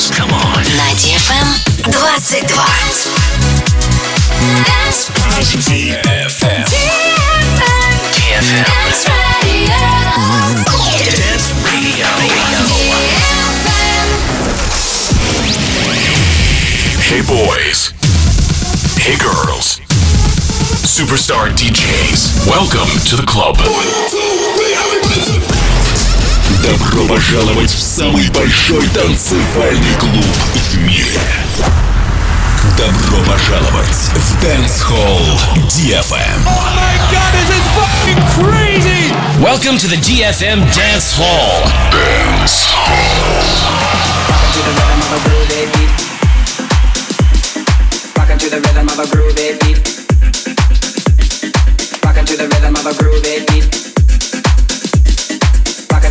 Dance. Come on. На DFM 22. Dance. DFM. DFM. Hey boys. Hey girls. Superstar DJs. Welcome to the club. Добро пожаловать в самый большой танцевальный клуб в мире. Добро пожаловать в Dance Hall DFM. Oh my god, this is fucking crazy! Welcome to the DFM Dance Hall. Dance Hall. Rockin' to the rhythm of a groovy beat. Rockin' to the rhythm of a groovy beat.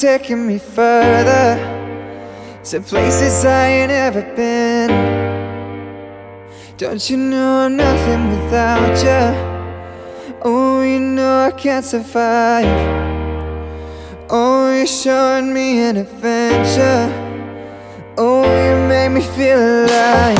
taking me further to places I ain't ever been? Don't you know I'm nothing without you? Oh, you know I can't survive. Oh, you're showing me an adventure. Oh, you make me feel alive.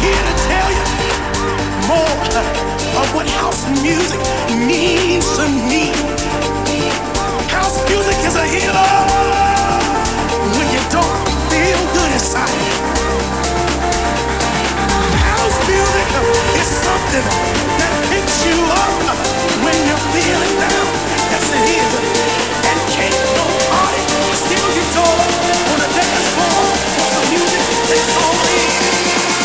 Here to tell you more of what house music means to me. House music is a healer when you don't feel good inside. House music is something that picks you up when you're feeling down. Yes, is. And can't nobody steal your joy on the dance floor. the music is only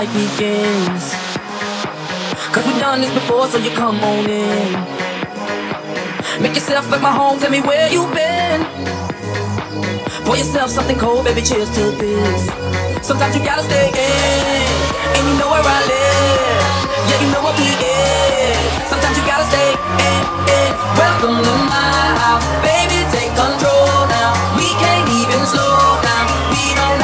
night begins. Cause we've done this before, so you come on in. Make yourself at my home, tell me where you've been. Pour yourself something cold, baby, cheers to this. Sometimes you gotta stay in, and you know where I live. Yeah, you know what we is. Sometimes you gotta stay in, in. Welcome to my house, baby, take control now. We can't even slow down, we don't